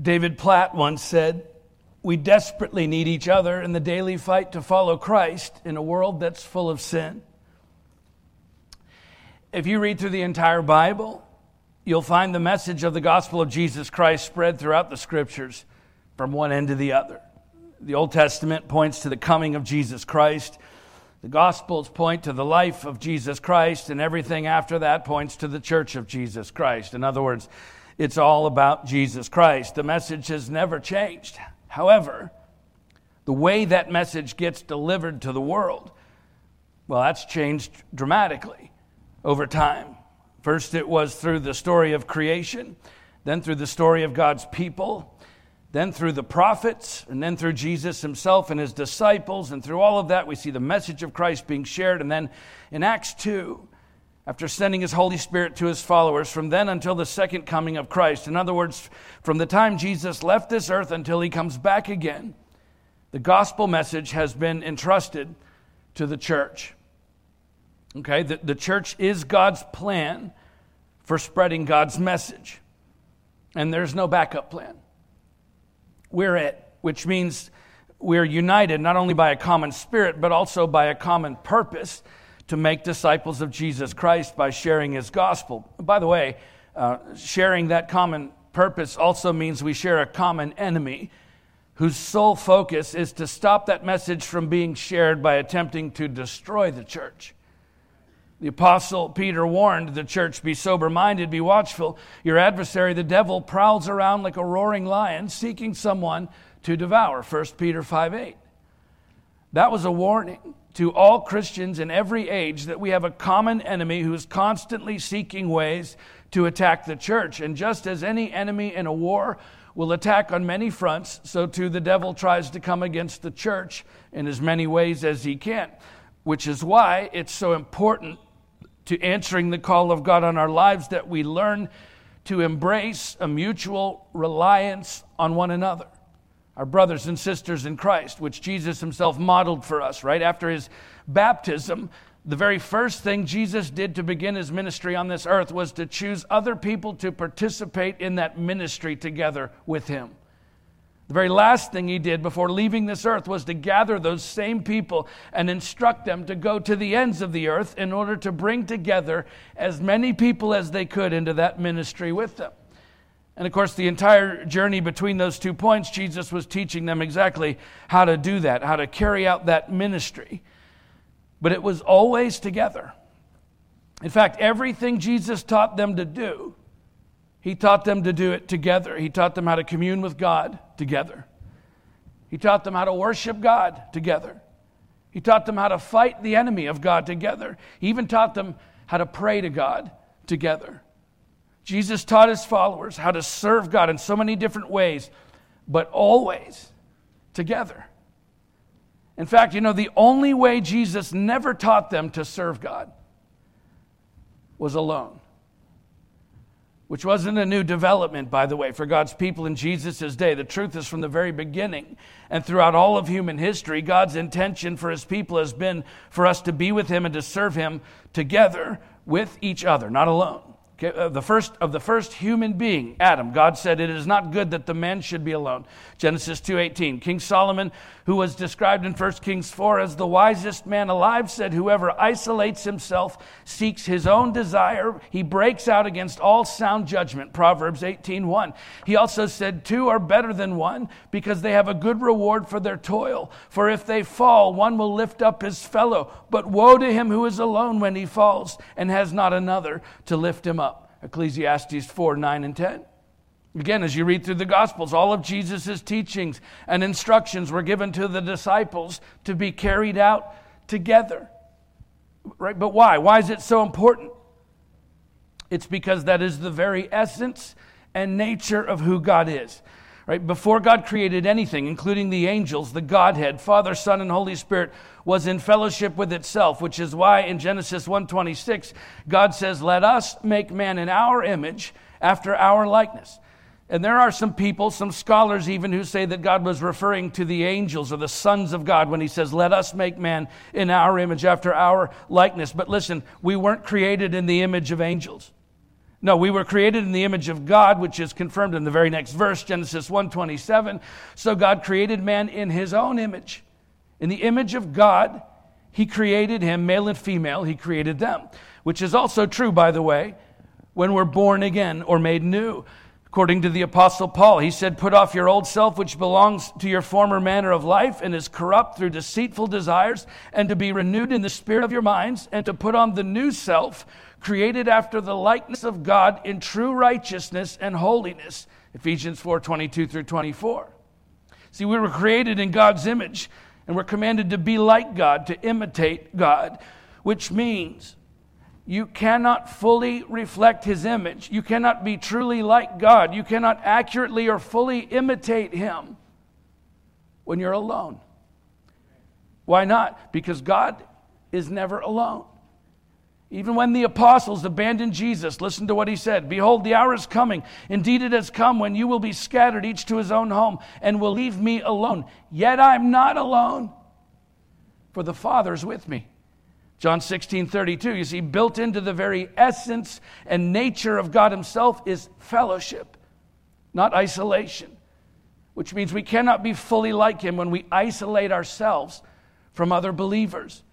David Platt once said, We desperately need each other in the daily fight to follow Christ in a world that's full of sin. If you read through the entire Bible, you'll find the message of the gospel of Jesus Christ spread throughout the scriptures from one end to the other. The Old Testament points to the coming of Jesus Christ. The Gospels point to the life of Jesus Christ, and everything after that points to the church of Jesus Christ. In other words, it's all about Jesus Christ. The message has never changed. However, the way that message gets delivered to the world, well, that's changed dramatically over time. First, it was through the story of creation, then through the story of God's people, then through the prophets, and then through Jesus himself and his disciples. And through all of that, we see the message of Christ being shared. And then in Acts 2, after sending his Holy Spirit to his followers from then until the second coming of Christ. In other words, from the time Jesus left this earth until he comes back again, the gospel message has been entrusted to the church. Okay, the, the church is God's plan for spreading God's message, and there's no backup plan. We're it, which means we're united not only by a common spirit, but also by a common purpose to make disciples of Jesus Christ by sharing his gospel. By the way, uh, sharing that common purpose also means we share a common enemy whose sole focus is to stop that message from being shared by attempting to destroy the church. The apostle Peter warned the church be sober minded, be watchful. Your adversary, the devil, prowls around like a roaring lion seeking someone to devour. 1 Peter 5 8. That was a warning to all Christians in every age that we have a common enemy who is constantly seeking ways to attack the church. And just as any enemy in a war will attack on many fronts, so too the devil tries to come against the church in as many ways as he can, which is why it's so important to answering the call of God on our lives that we learn to embrace a mutual reliance on one another our brothers and sisters in Christ, which Jesus himself modeled for us, right? After his baptism, the very first thing Jesus did to begin his ministry on this earth was to choose other people to participate in that ministry together with him. The very last thing he did before leaving this earth was to gather those same people and instruct them to go to the ends of the earth in order to bring together as many people as they could into that ministry with them. And of course, the entire journey between those two points, Jesus was teaching them exactly how to do that, how to carry out that ministry. But it was always together. In fact, everything Jesus taught them to do, he taught them to do it together. He taught them how to commune with God together. He taught them how to worship God together. He taught them how to fight the enemy of God together. He even taught them how to pray to God together. Jesus taught his followers how to serve God in so many different ways, but always together. In fact, you know, the only way Jesus never taught them to serve God was alone. Which wasn't a new development, by the way, for God's people in Jesus' day. The truth is from the very beginning and throughout all of human history, God's intention for his people has been for us to be with him and to serve him together with each other, not alone. Uh, the first of the first human being adam god said it is not good that the man should be alone. Genesis 2.18 king solomon who was described in 1 kings 4 as the wisest man alive said whoever isolates himself seeks his own desire. He breaks out against all sound judgment. Proverbs 18.1 he also said two are better than one because they have a good reward for their toil. For if they fall one will lift up his fellow. But woe to him who is alone when he falls and has not another to lift him up Ecclesiastes 4 9 and 10. Again, as you read through the Gospels, all of Jesus' teachings and instructions were given to the disciples to be carried out together. Right? But why? Why is it so important? It's because that is the very essence and nature of who God is. Right? Before God created anything, including the angels, the Godhead, Father, Son, and Holy Spirit, was in fellowship with itself, which is why in Genesis 1:26 God says, "Let us make man in our image after our likeness." And there are some people, some scholars even, who say that God was referring to the angels or the sons of God when he says, Let us make man in our image after our likeness. But listen, we weren't created in the image of angels. No, we were created in the image of God, which is confirmed in the very next verse, Genesis 1:27. So God created man in his own image. In the image of God, he created him, male and female, he created them, which is also true by the way, when we're born again or made new. According to the Apostle Paul, he said, Put off your old self, which belongs to your former manner of life and is corrupt through deceitful desires, and to be renewed in the spirit of your minds, and to put on the new self, created after the likeness of God in true righteousness and holiness. Ephesians 4 22 through 24. See, we were created in God's image, and we're commanded to be like God, to imitate God, which means you cannot fully reflect his image. You cannot be truly like God. You cannot accurately or fully imitate him when you're alone. Why not? Because God is never alone. Even when the apostles abandoned Jesus, listen to what he said Behold, the hour is coming. Indeed, it has come when you will be scattered, each to his own home, and will leave me alone. Yet I'm not alone, for the Father is with me. John 16, 32. You see, built into the very essence and nature of God Himself is fellowship, not isolation, which means we cannot be fully like Him when we isolate ourselves from other believers.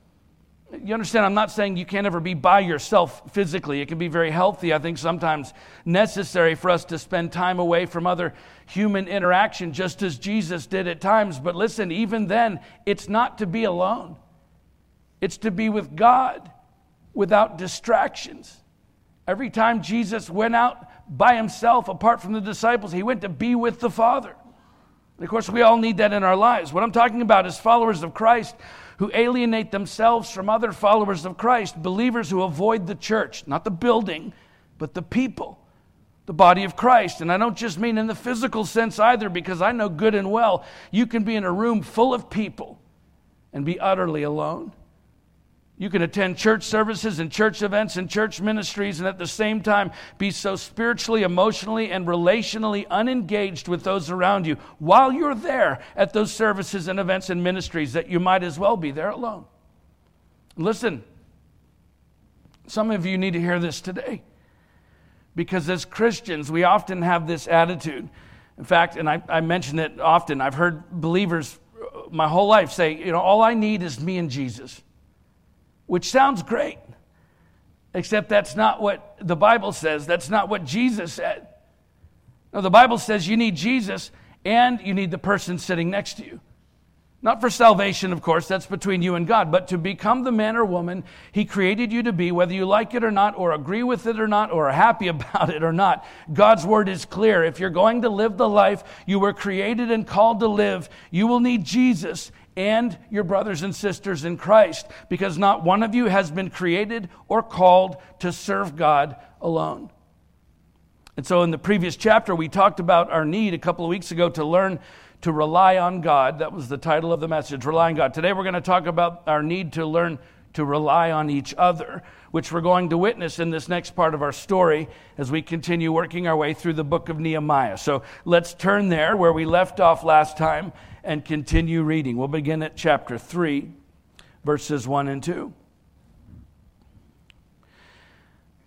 You understand, I'm not saying you can't ever be by yourself physically. It can be very healthy. I think sometimes necessary for us to spend time away from other human interaction, just as Jesus did at times. But listen, even then, it's not to be alone. It's to be with God without distractions. Every time Jesus went out by himself, apart from the disciples, he went to be with the Father. And of course, we all need that in our lives. What I'm talking about is followers of Christ who alienate themselves from other followers of Christ, believers who avoid the church, not the building, but the people, the body of Christ. And I don't just mean in the physical sense either, because I know good and well you can be in a room full of people and be utterly alone. You can attend church services and church events and church ministries and at the same time be so spiritually, emotionally, and relationally unengaged with those around you while you're there at those services and events and ministries that you might as well be there alone. Listen, some of you need to hear this today because as Christians, we often have this attitude. In fact, and I, I mention it often, I've heard believers my whole life say, you know, all I need is me and Jesus which sounds great, except that's not what the Bible says. That's not what Jesus said. No, the Bible says you need Jesus and you need the person sitting next to you. Not for salvation, of course, that's between you and God, but to become the man or woman He created you to be, whether you like it or not, or agree with it or not, or are happy about it or not. God's word is clear. If you're going to live the life you were created and called to live, you will need Jesus and your brothers and sisters in Christ, because not one of you has been created or called to serve God alone. And so, in the previous chapter, we talked about our need a couple of weeks ago to learn to rely on God. That was the title of the message, Rely on God. Today, we're going to talk about our need to learn to rely on each other, which we're going to witness in this next part of our story as we continue working our way through the book of Nehemiah. So let's turn there where we left off last time and continue reading. We'll begin at chapter 3, verses 1 and 2.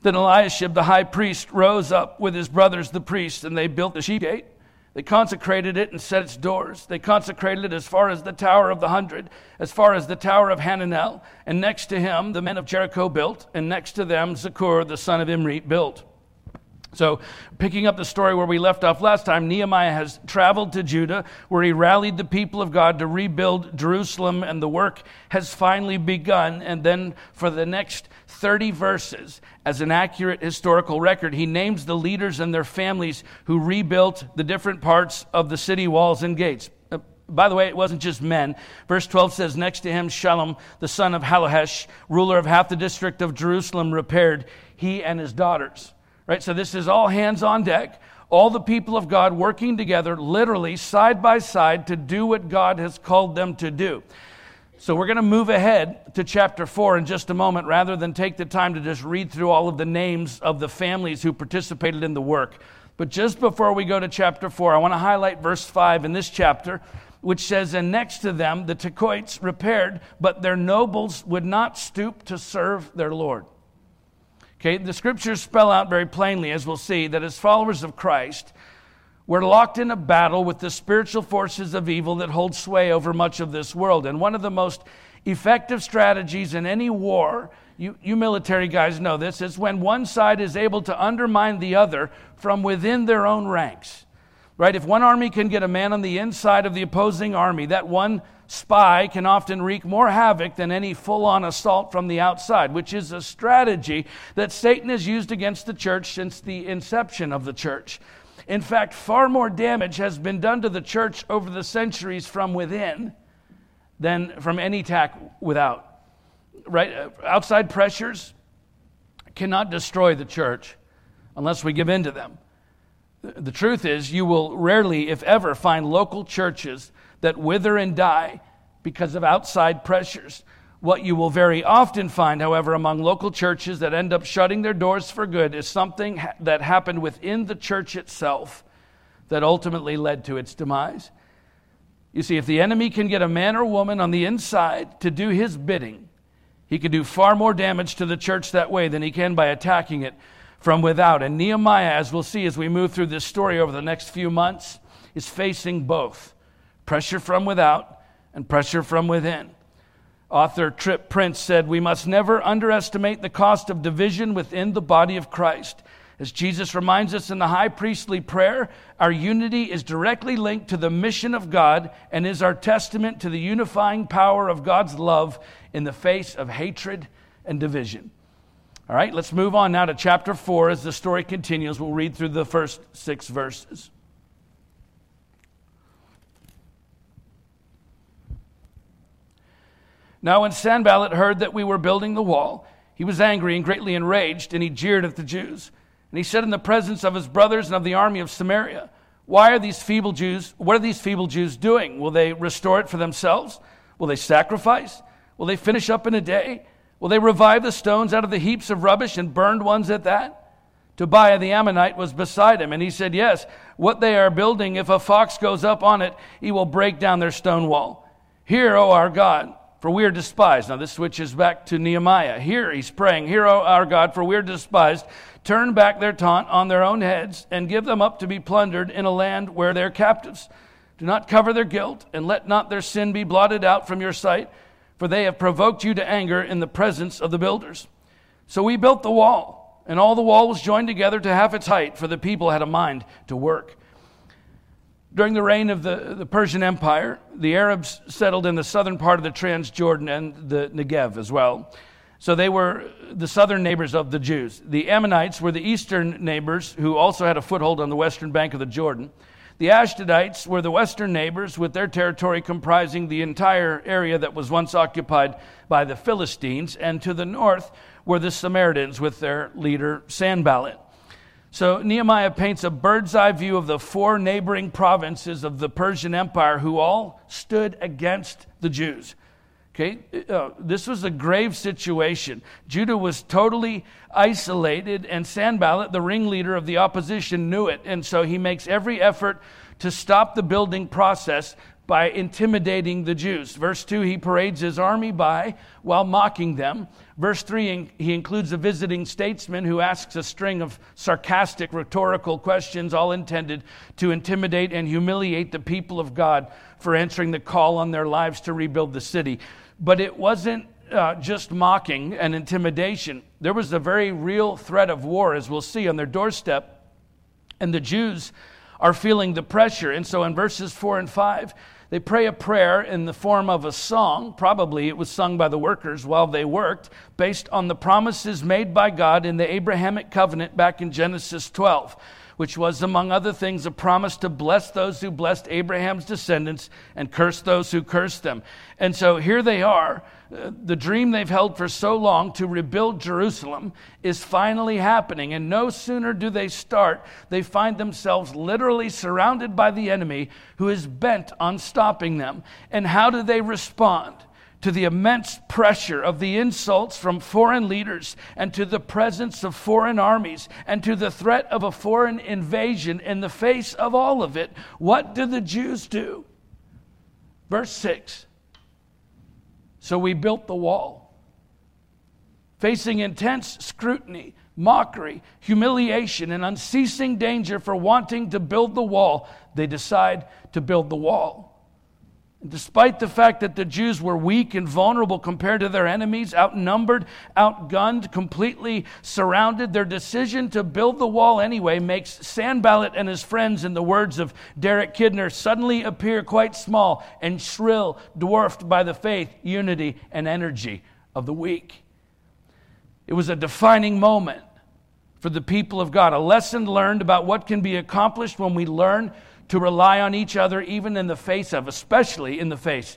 Then Eliashib the high priest rose up with his brothers the priests, and they built the sheep gate. They consecrated it and set its doors. They consecrated it as far as the Tower of the Hundred, as far as the Tower of Hananel. And next to him, the men of Jericho built, and next to them, Zaccur the son of Imri built. So, picking up the story where we left off last time, Nehemiah has traveled to Judah, where he rallied the people of God to rebuild Jerusalem, and the work has finally begun. And then, for the next 30 verses, as an accurate historical record, he names the leaders and their families who rebuilt the different parts of the city walls and gates. Uh, by the way, it wasn't just men. Verse 12 says, Next to him, Shallum, the son of Hallohesh, ruler of half the district of Jerusalem, repaired, he and his daughters. Right? So this is all hands on deck. All the people of God working together, literally side by side, to do what God has called them to do. So we're going to move ahead to chapter 4 in just a moment rather than take the time to just read through all of the names of the families who participated in the work. But just before we go to chapter 4, I want to highlight verse 5 in this chapter, which says, And next to them the Tekoites repaired, but their nobles would not stoop to serve their Lord. Okay, the scriptures spell out very plainly, as we'll see, that as followers of Christ, we're locked in a battle with the spiritual forces of evil that hold sway over much of this world. And one of the most effective strategies in any war, you, you military guys know this, is when one side is able to undermine the other from within their own ranks. Right? If one army can get a man on the inside of the opposing army, that one spy can often wreak more havoc than any full on assault from the outside, which is a strategy that Satan has used against the church since the inception of the church. In fact, far more damage has been done to the church over the centuries from within than from any attack without. Right? Outside pressures cannot destroy the church unless we give in to them. The truth is, you will rarely, if ever, find local churches that wither and die because of outside pressures. What you will very often find, however, among local churches that end up shutting their doors for good is something ha- that happened within the church itself that ultimately led to its demise. You see, if the enemy can get a man or woman on the inside to do his bidding, he can do far more damage to the church that way than he can by attacking it from without. And Nehemiah, as we'll see as we move through this story over the next few months, is facing both pressure from without and pressure from within. Author Tripp Prince said, We must never underestimate the cost of division within the body of Christ. As Jesus reminds us in the high priestly prayer, our unity is directly linked to the mission of God and is our testament to the unifying power of God's love in the face of hatred and division. All right, let's move on now to chapter 4 as the story continues. We'll read through the first six verses. Now, when Sanballat heard that we were building the wall, he was angry and greatly enraged, and he jeered at the Jews. And he said in the presence of his brothers and of the army of Samaria, Why are these feeble Jews, what are these feeble Jews doing? Will they restore it for themselves? Will they sacrifice? Will they finish up in a day? Will they revive the stones out of the heaps of rubbish and burned ones at that? Tobiah the Ammonite was beside him, and he said, Yes, what they are building, if a fox goes up on it, he will break down their stone wall. Hear, O our God, for we are despised. Now this switches back to Nehemiah. Here he's praying, Hear, O our God, for we are despised. Turn back their taunt on their own heads, and give them up to be plundered in a land where they're captives. Do not cover their guilt, and let not their sin be blotted out from your sight for they have provoked you to anger in the presence of the builders. So we built the wall, and all the wall was joined together to half its height, for the people had a mind to work. During the reign of the, the Persian Empire, the Arabs settled in the southern part of the Transjordan and the Negev as well. So they were the southern neighbors of the Jews. The Ammonites were the eastern neighbors who also had a foothold on the western bank of the Jordan. The Ashdodites were the western neighbors, with their territory comprising the entire area that was once occupied by the Philistines, and to the north were the Samaritans with their leader Sanballat. So Nehemiah paints a bird's eye view of the four neighboring provinces of the Persian Empire who all stood against the Jews. Okay, uh, this was a grave situation. Judah was totally isolated, and Sanballat, the ringleader of the opposition, knew it. And so he makes every effort to stop the building process by intimidating the Jews. Verse 2, he parades his army by while mocking them. Verse 3, he includes a visiting statesman who asks a string of sarcastic, rhetorical questions, all intended to intimidate and humiliate the people of God for answering the call on their lives to rebuild the city. But it wasn't uh, just mocking and intimidation. There was a very real threat of war, as we'll see, on their doorstep. And the Jews are feeling the pressure. And so in verses 4 and 5, they pray a prayer in the form of a song. Probably it was sung by the workers while they worked, based on the promises made by God in the Abrahamic covenant back in Genesis 12 which was, among other things, a promise to bless those who blessed Abraham's descendants and curse those who cursed them. And so here they are. The dream they've held for so long to rebuild Jerusalem is finally happening. And no sooner do they start, they find themselves literally surrounded by the enemy who is bent on stopping them. And how do they respond? to the immense pressure of the insults from foreign leaders and to the presence of foreign armies and to the threat of a foreign invasion in the face of all of it, what do the Jews do? Verse 6 So we built the wall. Facing intense scrutiny, mockery, humiliation, and unceasing danger for wanting to build the wall, they decide to build the wall. Despite the fact that the Jews were weak and vulnerable compared to their enemies, outnumbered, outgunned, completely surrounded, their decision to build the wall anyway makes Sanballat and his friends, in the words of Derek Kidner, suddenly appear quite small and shrill, dwarfed by the faith, unity, and energy of the weak. It was a defining moment for the people of God, a lesson learned about what can be accomplished when we learn to rely on each other, even in the face of, especially in the face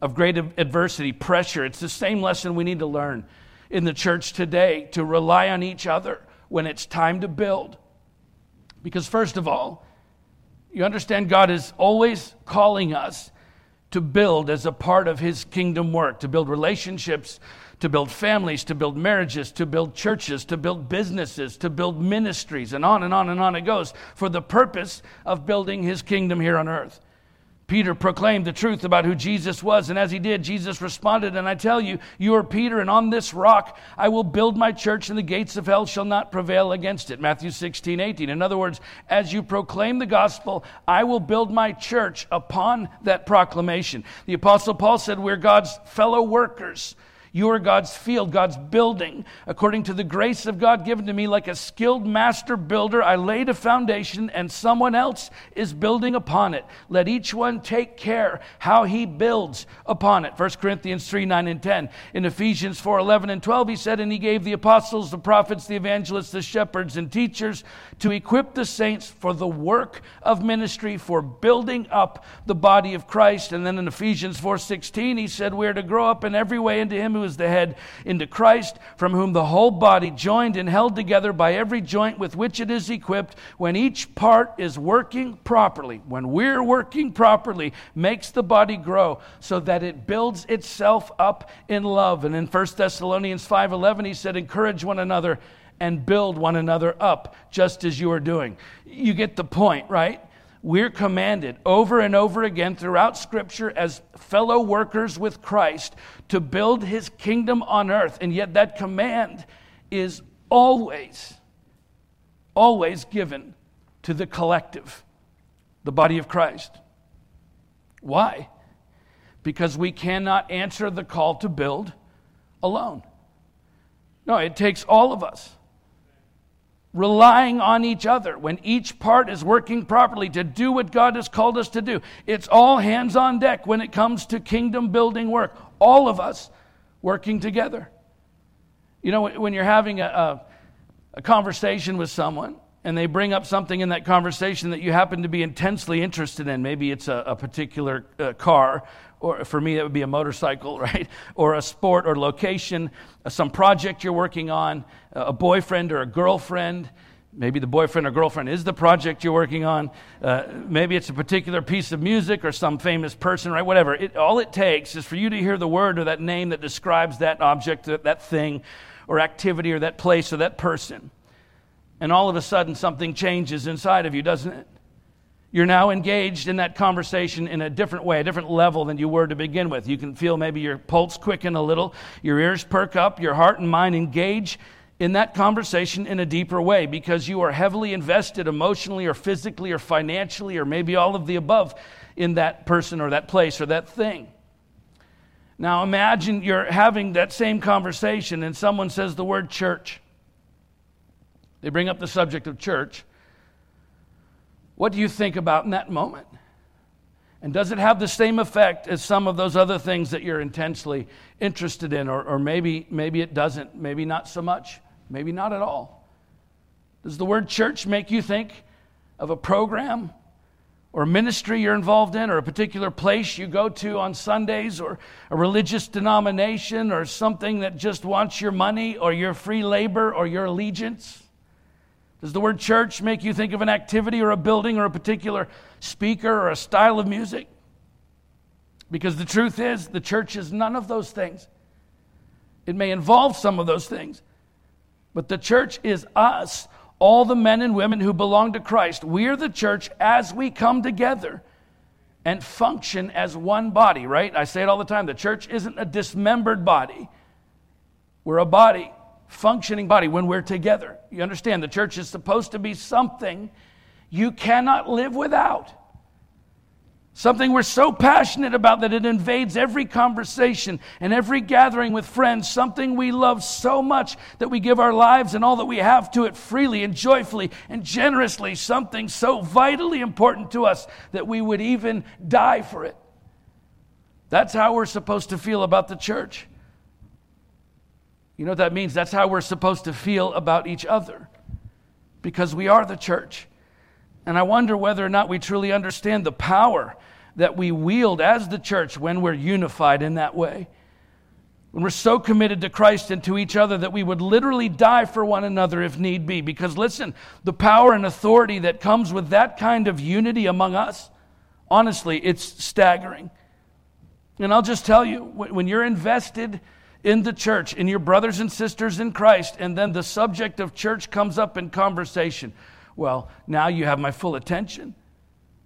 of great adversity, pressure. It's the same lesson we need to learn in the church today to rely on each other when it's time to build. Because, first of all, you understand God is always calling us to build as a part of His kingdom work, to build relationships to build families, to build marriages, to build churches, to build businesses, to build ministries, and on and on and on it goes for the purpose of building his kingdom here on earth. Peter proclaimed the truth about who Jesus was, and as he did, Jesus responded, And I tell you, you are Peter, and on this rock I will build my church, and the gates of hell shall not prevail against it. Matthew 16, 18. In other words, as you proclaim the gospel, I will build my church upon that proclamation. The Apostle Paul said, We're God's fellow workers. You are God's field, God's building. According to the grace of God given to me, like a skilled master builder, I laid a foundation and someone else is building upon it. Let each one take care how he builds upon it. 1 Corinthians 3 9 and 10. In Ephesians 4 11 and 12, he said, And he gave the apostles, the prophets, the evangelists, the shepherds, and teachers to equip the saints for the work of ministry, for building up the body of Christ. And then in Ephesians 4 16, he said, We are to grow up in every way into him is the head, into Christ, from whom the whole body, joined and held together by every joint with which it is equipped, when each part is working properly, when we're working properly, makes the body grow so that it builds itself up in love. And in 1 Thessalonians 5:11 he said encourage one another and build one another up just as you are doing. You get the point, right? We're commanded over and over again throughout Scripture as fellow workers with Christ to build his kingdom on earth. And yet, that command is always, always given to the collective, the body of Christ. Why? Because we cannot answer the call to build alone. No, it takes all of us relying on each other when each part is working properly to do what God has called us to do. It's all hands on deck when it comes to kingdom building work. All of us working together. You know, when you're having a, a, a conversation with someone, and they bring up something in that conversation that you happen to be intensely interested in. Maybe it's a, a particular uh, car or for me, that would be a motorcycle, right? Or a sport or location, uh, some project you're working on, a boyfriend or a girlfriend. Maybe the boyfriend or girlfriend is the project you're working on. Uh, maybe it's a particular piece of music or some famous person, right? Whatever. It, all it takes is for you to hear the word or that name that describes that object, that, that thing, or activity, or that place, or that person. And all of a sudden, something changes inside of you, doesn't it? You're now engaged in that conversation in a different way, a different level than you were to begin with. You can feel maybe your pulse quicken a little, your ears perk up, your heart and mind engage in that conversation in a deeper way because you are heavily invested emotionally or physically or financially or maybe all of the above in that person or that place or that thing. Now imagine you're having that same conversation and someone says the word church. They bring up the subject of church. What do you think about in that moment? And does it have the same effect as some of those other things that you're intensely interested in? Or, or maybe, maybe it doesn't. Maybe not so much. Maybe not at all. Does the word church make you think of a program or a ministry you're involved in or a particular place you go to on Sundays or a religious denomination or something that just wants your money or your free labor or your allegiance? Does the word church make you think of an activity or a building or a particular speaker or a style of music? Because the truth is, the church is none of those things. It may involve some of those things, but the church is us, all the men and women who belong to Christ. We're the church as we come together and function as one body, right? I say it all the time. The church isn't a dismembered body, we're a body functioning body when we're together. You understand, the church is supposed to be something you cannot live without. Something we're so passionate about that it invades every conversation and every gathering with friends. Something we love so much that we give our lives and all that we have to it freely and joyfully and generously. Something so vitally important to us that we would even die for it. That's how we're supposed to feel about the church. You know what that means? That's how we're supposed to feel about each other because we are the church. And I wonder whether or not we truly understand the power that we wield as the church when we're unified in that way. When we're so committed to Christ and to each other that we would literally die for one another if need be. Because listen, the power and authority that comes with that kind of unity among us, honestly, it's staggering. And I'll just tell you, when you're invested in the church, in your brothers and sisters in Christ, and then the subject of church comes up in conversation, well, now you have my full attention.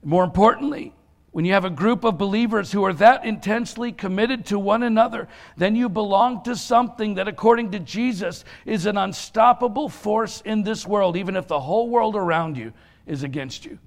More importantly, when you have a group of believers who are that intensely committed to one another, then you belong to something that, according to Jesus, is an unstoppable force in this world, even if the whole world around you is against you.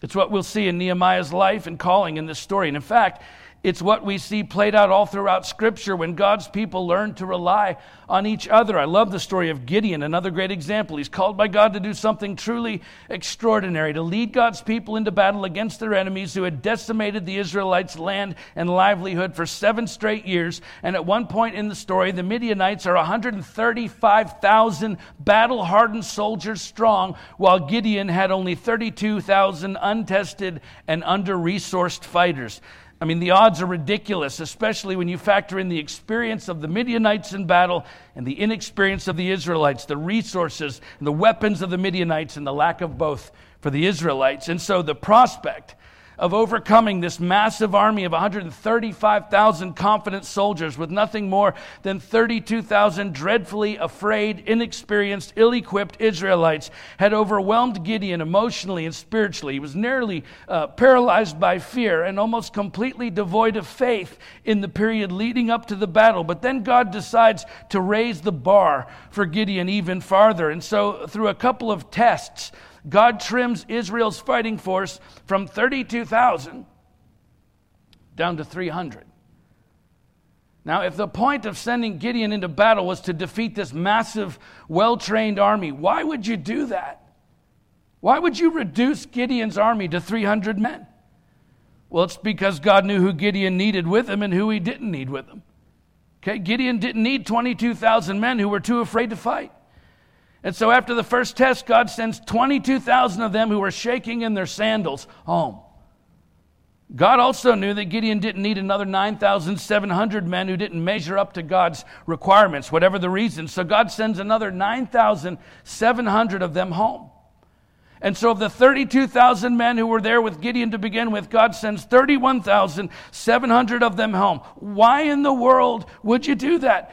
It's what we'll see in Nehemiah's life and calling in this story. And in fact, it's what we see played out all throughout Scripture when God's people learn to rely on each other. I love the story of Gideon, another great example. He's called by God to do something truly extraordinary, to lead God's people into battle against their enemies who had decimated the Israelites' land and livelihood for seven straight years. And at one point in the story, the Midianites are 135,000 battle hardened soldiers strong, while Gideon had only 32,000 untested and under resourced fighters. I mean, the odds are ridiculous, especially when you factor in the experience of the Midianites in battle and the inexperience of the Israelites, the resources and the weapons of the Midianites, and the lack of both for the Israelites. And so the prospect of overcoming this massive army of 135,000 confident soldiers with nothing more than 32,000 dreadfully afraid, inexperienced, ill equipped Israelites had overwhelmed Gideon emotionally and spiritually. He was nearly uh, paralyzed by fear and almost completely devoid of faith in the period leading up to the battle. But then God decides to raise the bar for Gideon even farther. And so, through a couple of tests, God trims Israel's fighting force from 32,000 down to 300. Now, if the point of sending Gideon into battle was to defeat this massive, well trained army, why would you do that? Why would you reduce Gideon's army to 300 men? Well, it's because God knew who Gideon needed with him and who he didn't need with him. Okay, Gideon didn't need 22,000 men who were too afraid to fight. And so after the first test, God sends 22,000 of them who were shaking in their sandals home. God also knew that Gideon didn't need another 9,700 men who didn't measure up to God's requirements, whatever the reason. So God sends another 9,700 of them home. And so, of the 32,000 men who were there with Gideon to begin with, God sends 31,700 of them home. Why in the world would you do that?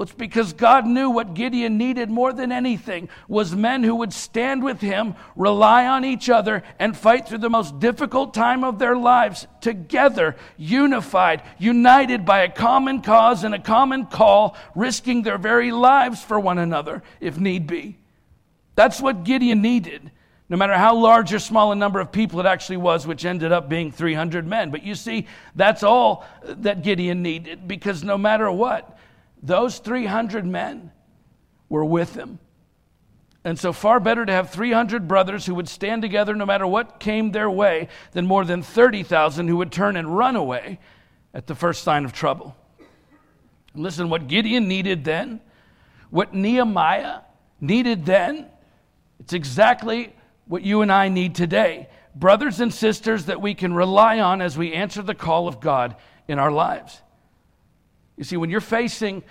Well, it's because God knew what Gideon needed more than anything was men who would stand with him, rely on each other, and fight through the most difficult time of their lives together, unified, united by a common cause and a common call, risking their very lives for one another if need be. That's what Gideon needed no matter how large or small a number of people it actually was, which ended up being 300 men. But you see, that's all that Gideon needed because no matter what, those 300 men were with him. And so, far better to have 300 brothers who would stand together no matter what came their way than more than 30,000 who would turn and run away at the first sign of trouble. And listen, what Gideon needed then, what Nehemiah needed then, it's exactly what you and I need today. Brothers and sisters that we can rely on as we answer the call of God in our lives. You see, when you're facing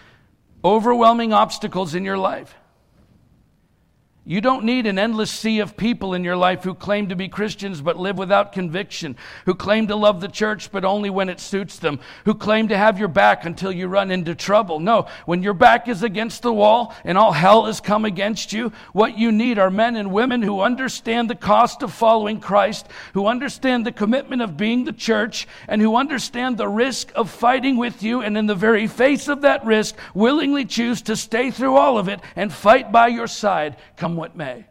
overwhelming obstacles in your life, You don't need an endless sea of people in your life who claim to be Christians but live without conviction, who claim to love the church but only when it suits them, who claim to have your back until you run into trouble. No, when your back is against the wall and all hell has come against you, what you need are men and women who understand the cost of following Christ, who understand the commitment of being the church, and who understand the risk of fighting with you, and in the very face of that risk, willingly choose to stay through all of it and fight by your side. Come what may.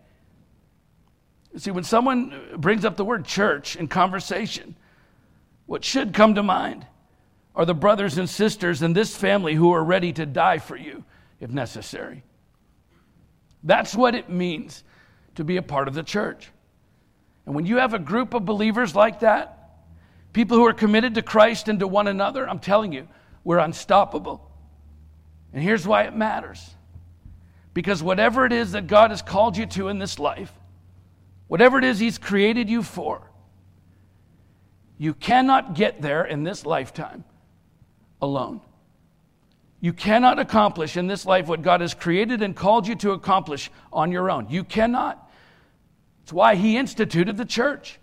See, when someone brings up the word church in conversation, what should come to mind are the brothers and sisters in this family who are ready to die for you if necessary. That's what it means to be a part of the church. And when you have a group of believers like that, people who are committed to Christ and to one another, I'm telling you, we're unstoppable. And here's why it matters because whatever it is that God has called you to in this life, whatever it is He's created you for, you cannot get there in this lifetime alone. You cannot accomplish in this life what God has created and called you to accomplish on your own. You cannot. It's why He instituted the church,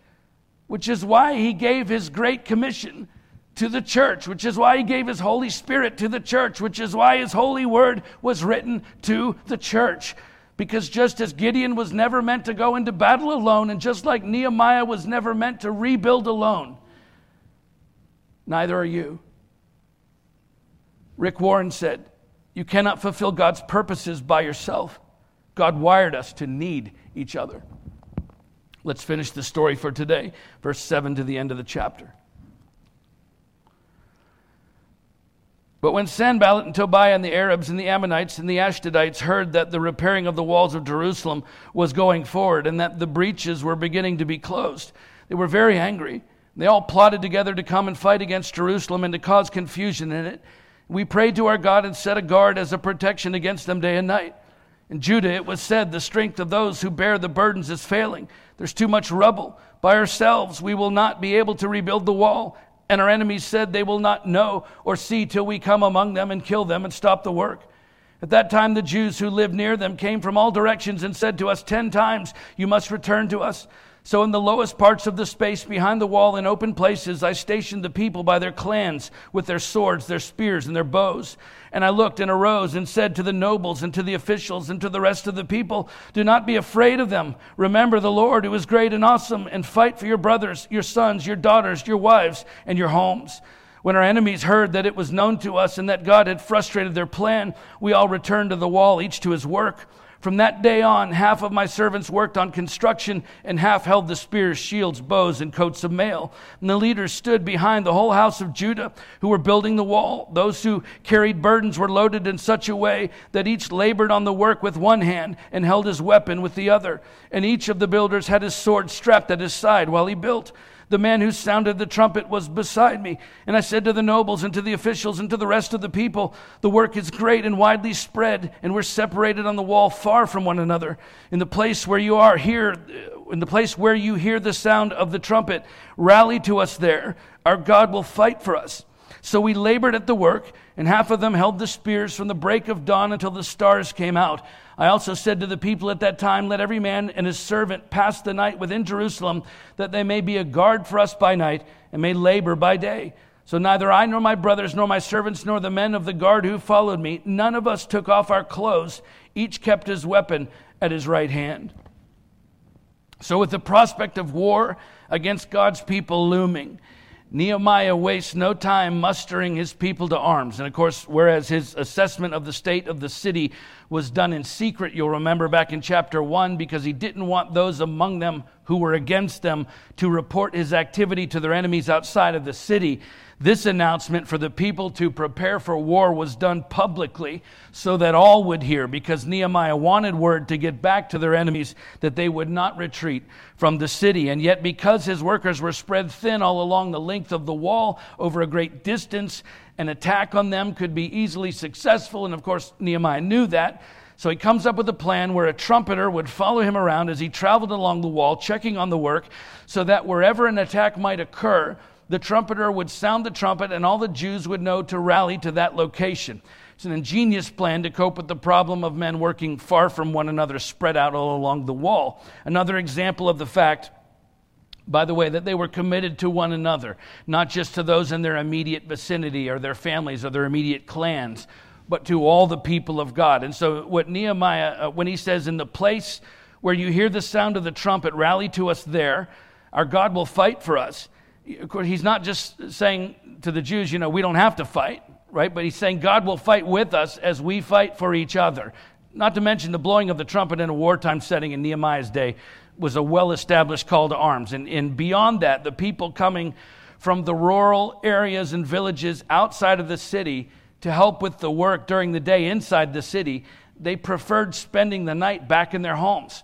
which is why He gave His great commission to the church, which is why he gave his Holy Spirit to the church, which is why his holy word was written to the church. Because just as Gideon was never meant to go into battle alone, and just like Nehemiah was never meant to rebuild alone, neither are you. Rick Warren said, You cannot fulfill God's purposes by yourself. God wired us to need each other. Let's finish the story for today, verse 7 to the end of the chapter. But when Sanballat and Tobiah and the Arabs and the Ammonites and the Ashdodites heard that the repairing of the walls of Jerusalem was going forward and that the breaches were beginning to be closed, they were very angry. They all plotted together to come and fight against Jerusalem and to cause confusion in it. We prayed to our God and set a guard as a protection against them day and night. In Judah it was said, The strength of those who bear the burdens is failing. There's too much rubble. By ourselves we will not be able to rebuild the wall. And our enemies said, They will not know or see till we come among them and kill them and stop the work. At that time, the Jews who lived near them came from all directions and said to us ten times, You must return to us. So, in the lowest parts of the space behind the wall in open places, I stationed the people by their clans with their swords, their spears, and their bows. And I looked and arose and said to the nobles and to the officials and to the rest of the people, Do not be afraid of them. Remember the Lord who is great and awesome, and fight for your brothers, your sons, your daughters, your wives, and your homes. When our enemies heard that it was known to us and that God had frustrated their plan, we all returned to the wall, each to his work. From that day on, half of my servants worked on construction, and half held the spears, shields, bows, and coats of mail. And the leaders stood behind the whole house of Judah who were building the wall. Those who carried burdens were loaded in such a way that each labored on the work with one hand and held his weapon with the other. And each of the builders had his sword strapped at his side while he built. The man who sounded the trumpet was beside me. And I said to the nobles and to the officials and to the rest of the people, The work is great and widely spread, and we're separated on the wall far from one another. In the place where you are here, in the place where you hear the sound of the trumpet, rally to us there. Our God will fight for us. So we labored at the work, and half of them held the spears from the break of dawn until the stars came out. I also said to the people at that time, Let every man and his servant pass the night within Jerusalem, that they may be a guard for us by night and may labor by day. So neither I nor my brothers nor my servants nor the men of the guard who followed me, none of us took off our clothes. Each kept his weapon at his right hand. So, with the prospect of war against God's people looming, Nehemiah wastes no time mustering his people to arms. And of course, whereas his assessment of the state of the city was done in secret, you'll remember back in chapter 1, because he didn't want those among them who were against them to report his activity to their enemies outside of the city. This announcement for the people to prepare for war was done publicly so that all would hear, because Nehemiah wanted word to get back to their enemies that they would not retreat from the city. And yet, because his workers were spread thin all along the length of the wall over a great distance, an attack on them could be easily successful. And of course, Nehemiah knew that. So he comes up with a plan where a trumpeter would follow him around as he traveled along the wall, checking on the work, so that wherever an attack might occur, the trumpeter would sound the trumpet and all the Jews would know to rally to that location. It's an ingenious plan to cope with the problem of men working far from one another, spread out all along the wall. Another example of the fact, by the way, that they were committed to one another, not just to those in their immediate vicinity or their families or their immediate clans, but to all the people of God. And so, what Nehemiah, uh, when he says, In the place where you hear the sound of the trumpet, rally to us there, our God will fight for us. Of course, he's not just saying to the Jews, you know, we don't have to fight, right? But he's saying God will fight with us as we fight for each other. Not to mention the blowing of the trumpet in a wartime setting in Nehemiah's day was a well established call to arms. And, and beyond that, the people coming from the rural areas and villages outside of the city to help with the work during the day inside the city, they preferred spending the night back in their homes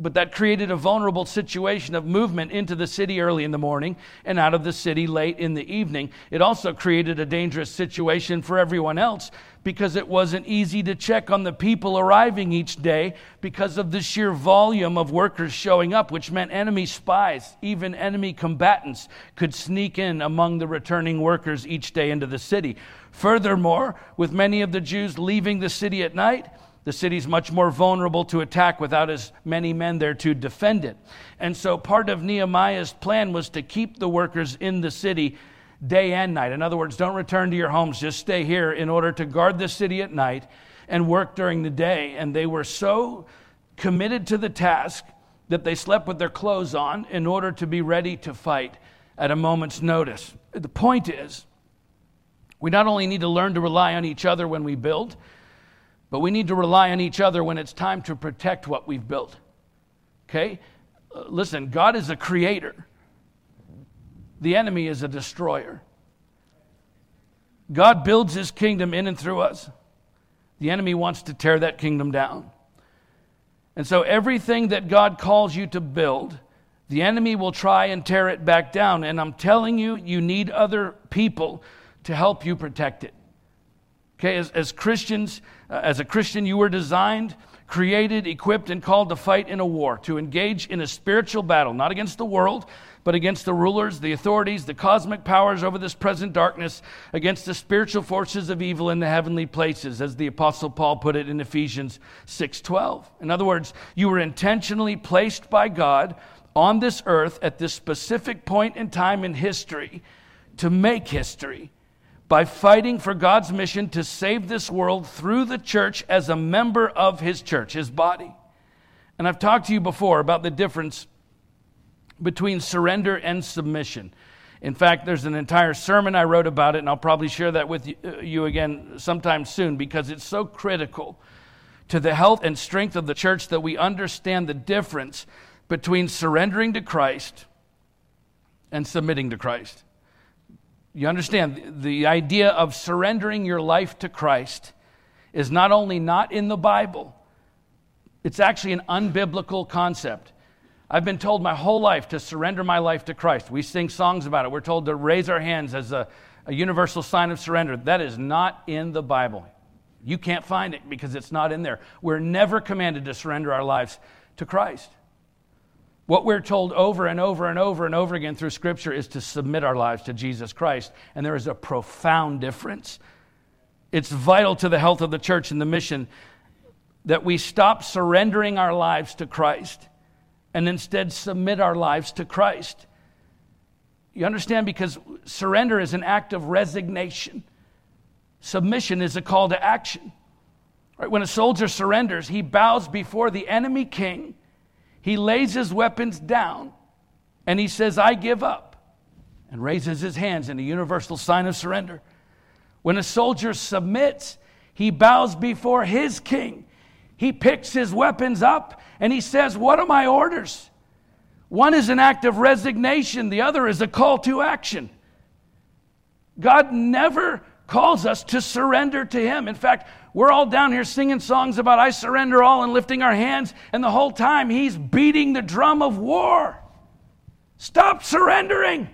but that created a vulnerable situation of movement into the city early in the morning and out of the city late in the evening. It also created a dangerous situation for everyone else because it wasn't easy to check on the people arriving each day because of the sheer volume of workers showing up, which meant enemy spies, even enemy combatants, could sneak in among the returning workers each day into the city. Furthermore, with many of the Jews leaving the city at night, the city's much more vulnerable to attack without as many men there to defend it. And so part of Nehemiah's plan was to keep the workers in the city day and night. In other words, don't return to your homes, just stay here in order to guard the city at night and work during the day. And they were so committed to the task that they slept with their clothes on in order to be ready to fight at a moment's notice. The point is, we not only need to learn to rely on each other when we build, but we need to rely on each other when it's time to protect what we've built. Okay? Uh, listen, God is a creator, the enemy is a destroyer. God builds his kingdom in and through us. The enemy wants to tear that kingdom down. And so, everything that God calls you to build, the enemy will try and tear it back down. And I'm telling you, you need other people to help you protect it. Okay, as, as Christians, uh, as a Christian, you were designed, created, equipped, and called to fight in a war, to engage in a spiritual battle, not against the world, but against the rulers, the authorities, the cosmic powers over this present darkness, against the spiritual forces of evil in the heavenly places, as the apostle Paul put it in Ephesians 6:12. In other words, you were intentionally placed by God on this earth at this specific point in time in history to make history by fighting for God's mission to save this world through the church as a member of his church, his body. And I've talked to you before about the difference between surrender and submission. In fact, there's an entire sermon I wrote about it, and I'll probably share that with uh, you again sometime soon because it's so critical to the health and strength of the church that we understand the difference between surrendering to Christ and submitting to Christ. You understand, the idea of surrendering your life to Christ is not only not in the Bible, it's actually an unbiblical concept. I've been told my whole life to surrender my life to Christ. We sing songs about it. We're told to raise our hands as a, a universal sign of surrender. That is not in the Bible. You can't find it because it's not in there. We're never commanded to surrender our lives to Christ. What we're told over and over and over and over again through Scripture is to submit our lives to Jesus Christ. And there is a profound difference. It's vital to the health of the church and the mission that we stop surrendering our lives to Christ and instead submit our lives to Christ. You understand? Because surrender is an act of resignation, submission is a call to action. Right? When a soldier surrenders, he bows before the enemy king he lays his weapons down and he says, I give up, and raises his hands in a universal sign of surrender. When a soldier submits, he bows before his king. He picks his weapons up and he says, What are my orders? One is an act of resignation, the other is a call to action. God never calls us to surrender to Him. In fact, we're all down here singing songs about I surrender all and lifting our hands, and the whole time He's beating the drum of war. Stop surrendering.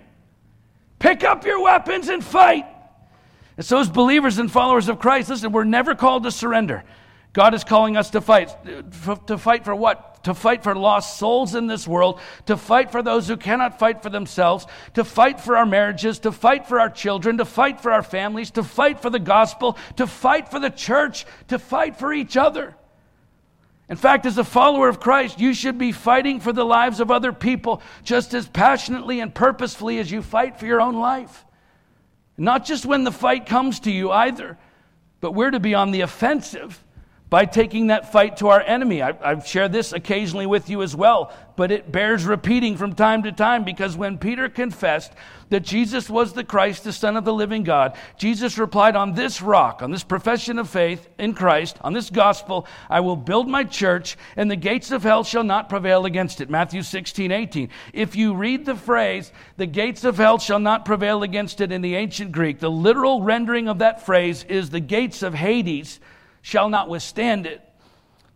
Pick up your weapons and fight. And so, as believers and followers of Christ, listen, we're never called to surrender. God is calling us to fight. Uh, to fight for what? To fight for lost souls in this world, to fight for those who cannot fight for themselves, to fight for our marriages, to fight for our children, to fight for our families, to fight for the gospel, to fight for the church, to fight for each other. In fact, as a follower of Christ, you should be fighting for the lives of other people just as passionately and purposefully as you fight for your own life. Not just when the fight comes to you either, but we're to be on the offensive by taking that fight to our enemy. I, have shared this occasionally with you as well, but it bears repeating from time to time because when Peter confessed that Jesus was the Christ, the Son of the living God, Jesus replied, On this rock, on this profession of faith in Christ, on this gospel, I will build my church, and the gates of hell shall not prevail against it. Matthew 16, 18. If you read the phrase, the gates of hell shall not prevail against it in the ancient Greek, the literal rendering of that phrase is the gates of Hades shall not withstand it.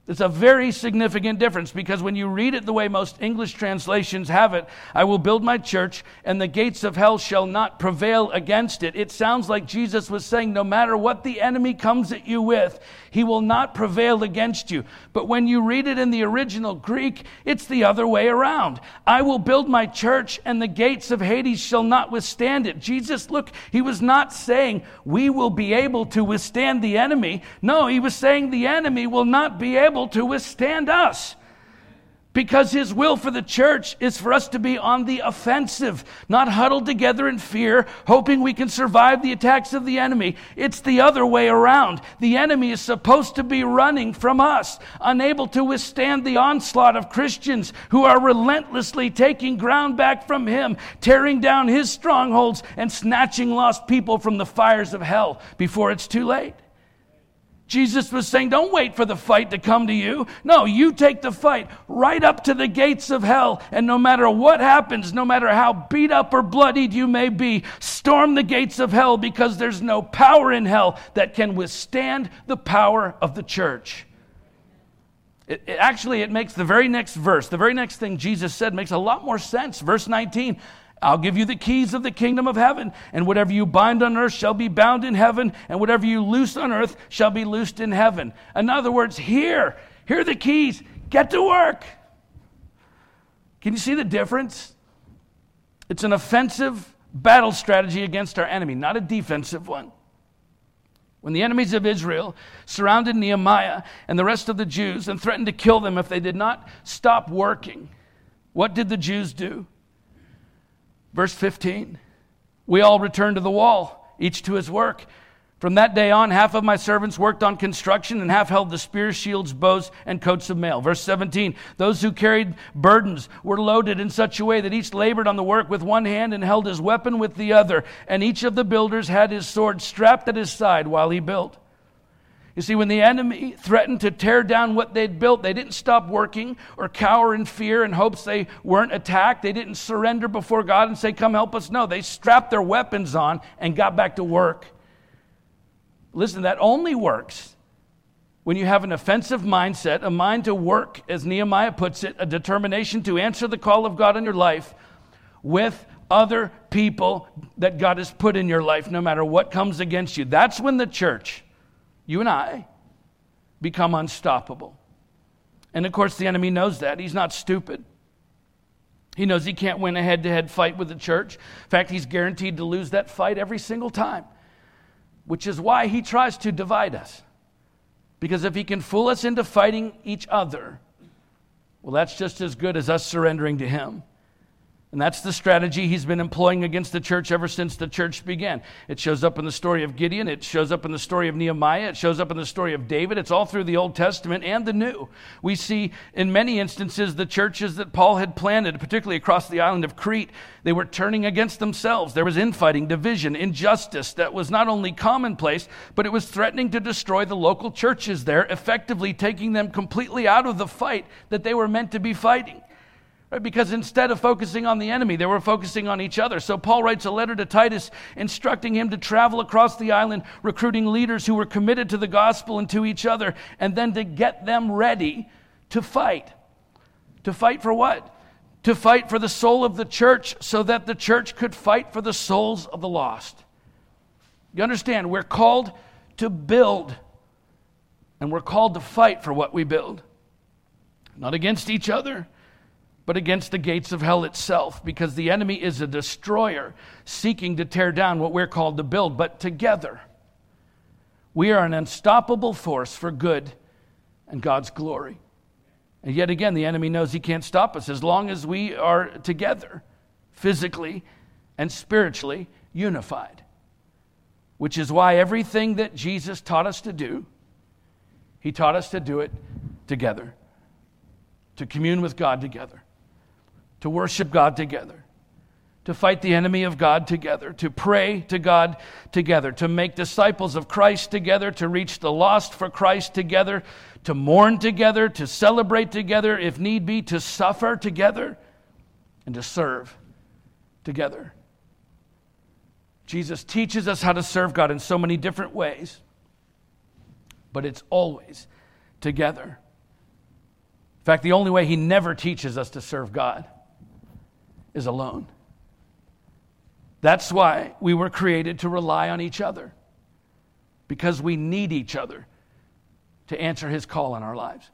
It's a very significant difference because when you read it the way most English translations have it, I will build my church and the gates of hell shall not prevail against it. It sounds like Jesus was saying, no matter what the enemy comes at you with, he will not prevail against you. But when you read it in the original Greek, it's the other way around. I will build my church and the gates of Hades shall not withstand it. Jesus, look, he was not saying we will be able to withstand the enemy. No, he was saying the enemy will not be able to withstand us. Because his will for the church is for us to be on the offensive, not huddled together in fear, hoping we can survive the attacks of the enemy. It's the other way around. The enemy is supposed to be running from us, unable to withstand the onslaught of Christians who are relentlessly taking ground back from him, tearing down his strongholds, and snatching lost people from the fires of hell before it's too late. Jesus was saying, Don't wait for the fight to come to you. No, you take the fight right up to the gates of hell. And no matter what happens, no matter how beat up or bloodied you may be, storm the gates of hell because there's no power in hell that can withstand the power of the church. It, it, actually, it makes the very next verse, the very next thing Jesus said, makes a lot more sense. Verse 19 I'll give you the keys of the kingdom of heaven, and whatever you bind on earth shall be bound in heaven, and whatever you loose on earth shall be loosed in heaven. In other words, here, here are the keys. Get to work. Can you see the difference? It's an offensive battle strategy against our enemy, not a defensive one. When the enemies of Israel surrounded Nehemiah and the rest of the Jews and threatened to kill them if they did not stop working, what did the Jews do? Verse 15 We all returned to the wall, each to his work. From that day on, half of my servants worked on construction and half held the spears, shields, bows, and coats of mail. Verse 17 Those who carried burdens were loaded in such a way that each labored on the work with one hand and held his weapon with the other, and each of the builders had his sword strapped at his side while he built. You see, when the enemy threatened to tear down what they'd built, they didn't stop working or cower in fear in hopes they weren't attacked. They didn't surrender before God and say, Come help us. No, they strapped their weapons on and got back to work. Listen, that only works when you have an offensive mindset, a mind to work, as Nehemiah puts it, a determination to answer the call of God in your life with other people that God has put in your life, no matter what comes against you. That's when the church you and I, become unstoppable. And of course, the enemy knows that. He's not stupid. He knows he can't win a head to head fight with the church. In fact, he's guaranteed to lose that fight every single time, which is why he tries to divide us. Because if he can fool us into fighting each other, well, that's just as good as us surrendering to him. And that's the strategy he's been employing against the church ever since the church began. It shows up in the story of Gideon, it shows up in the story of Nehemiah, it shows up in the story of David. It's all through the Old Testament and the New. We see in many instances the churches that Paul had planted, particularly across the island of Crete, they were turning against themselves. There was infighting, division, injustice that was not only commonplace, but it was threatening to destroy the local churches there, effectively taking them completely out of the fight that they were meant to be fighting. Right? Because instead of focusing on the enemy, they were focusing on each other. So Paul writes a letter to Titus instructing him to travel across the island, recruiting leaders who were committed to the gospel and to each other, and then to get them ready to fight. To fight for what? To fight for the soul of the church so that the church could fight for the souls of the lost. You understand, we're called to build, and we're called to fight for what we build. not against each other, but against the gates of hell itself, because the enemy is a destroyer seeking to tear down what we're called to build, but together. We are an unstoppable force for good and God's glory. And yet again, the enemy knows he can't stop us as long as we are together, physically and spiritually unified. Which is why everything that Jesus taught us to do, he taught us to do it together, to commune with God together, to worship God together, to fight the enemy of God together, to pray to God together, to make disciples of Christ together, to reach the lost for Christ together, to mourn together, to celebrate together, if need be, to suffer together, and to serve together. Jesus teaches us how to serve God in so many different ways, but it's always together. In fact, the only way He never teaches us to serve God is alone. That's why we were created to rely on each other, because we need each other to answer his call in our lives.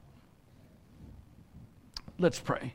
Let's pray.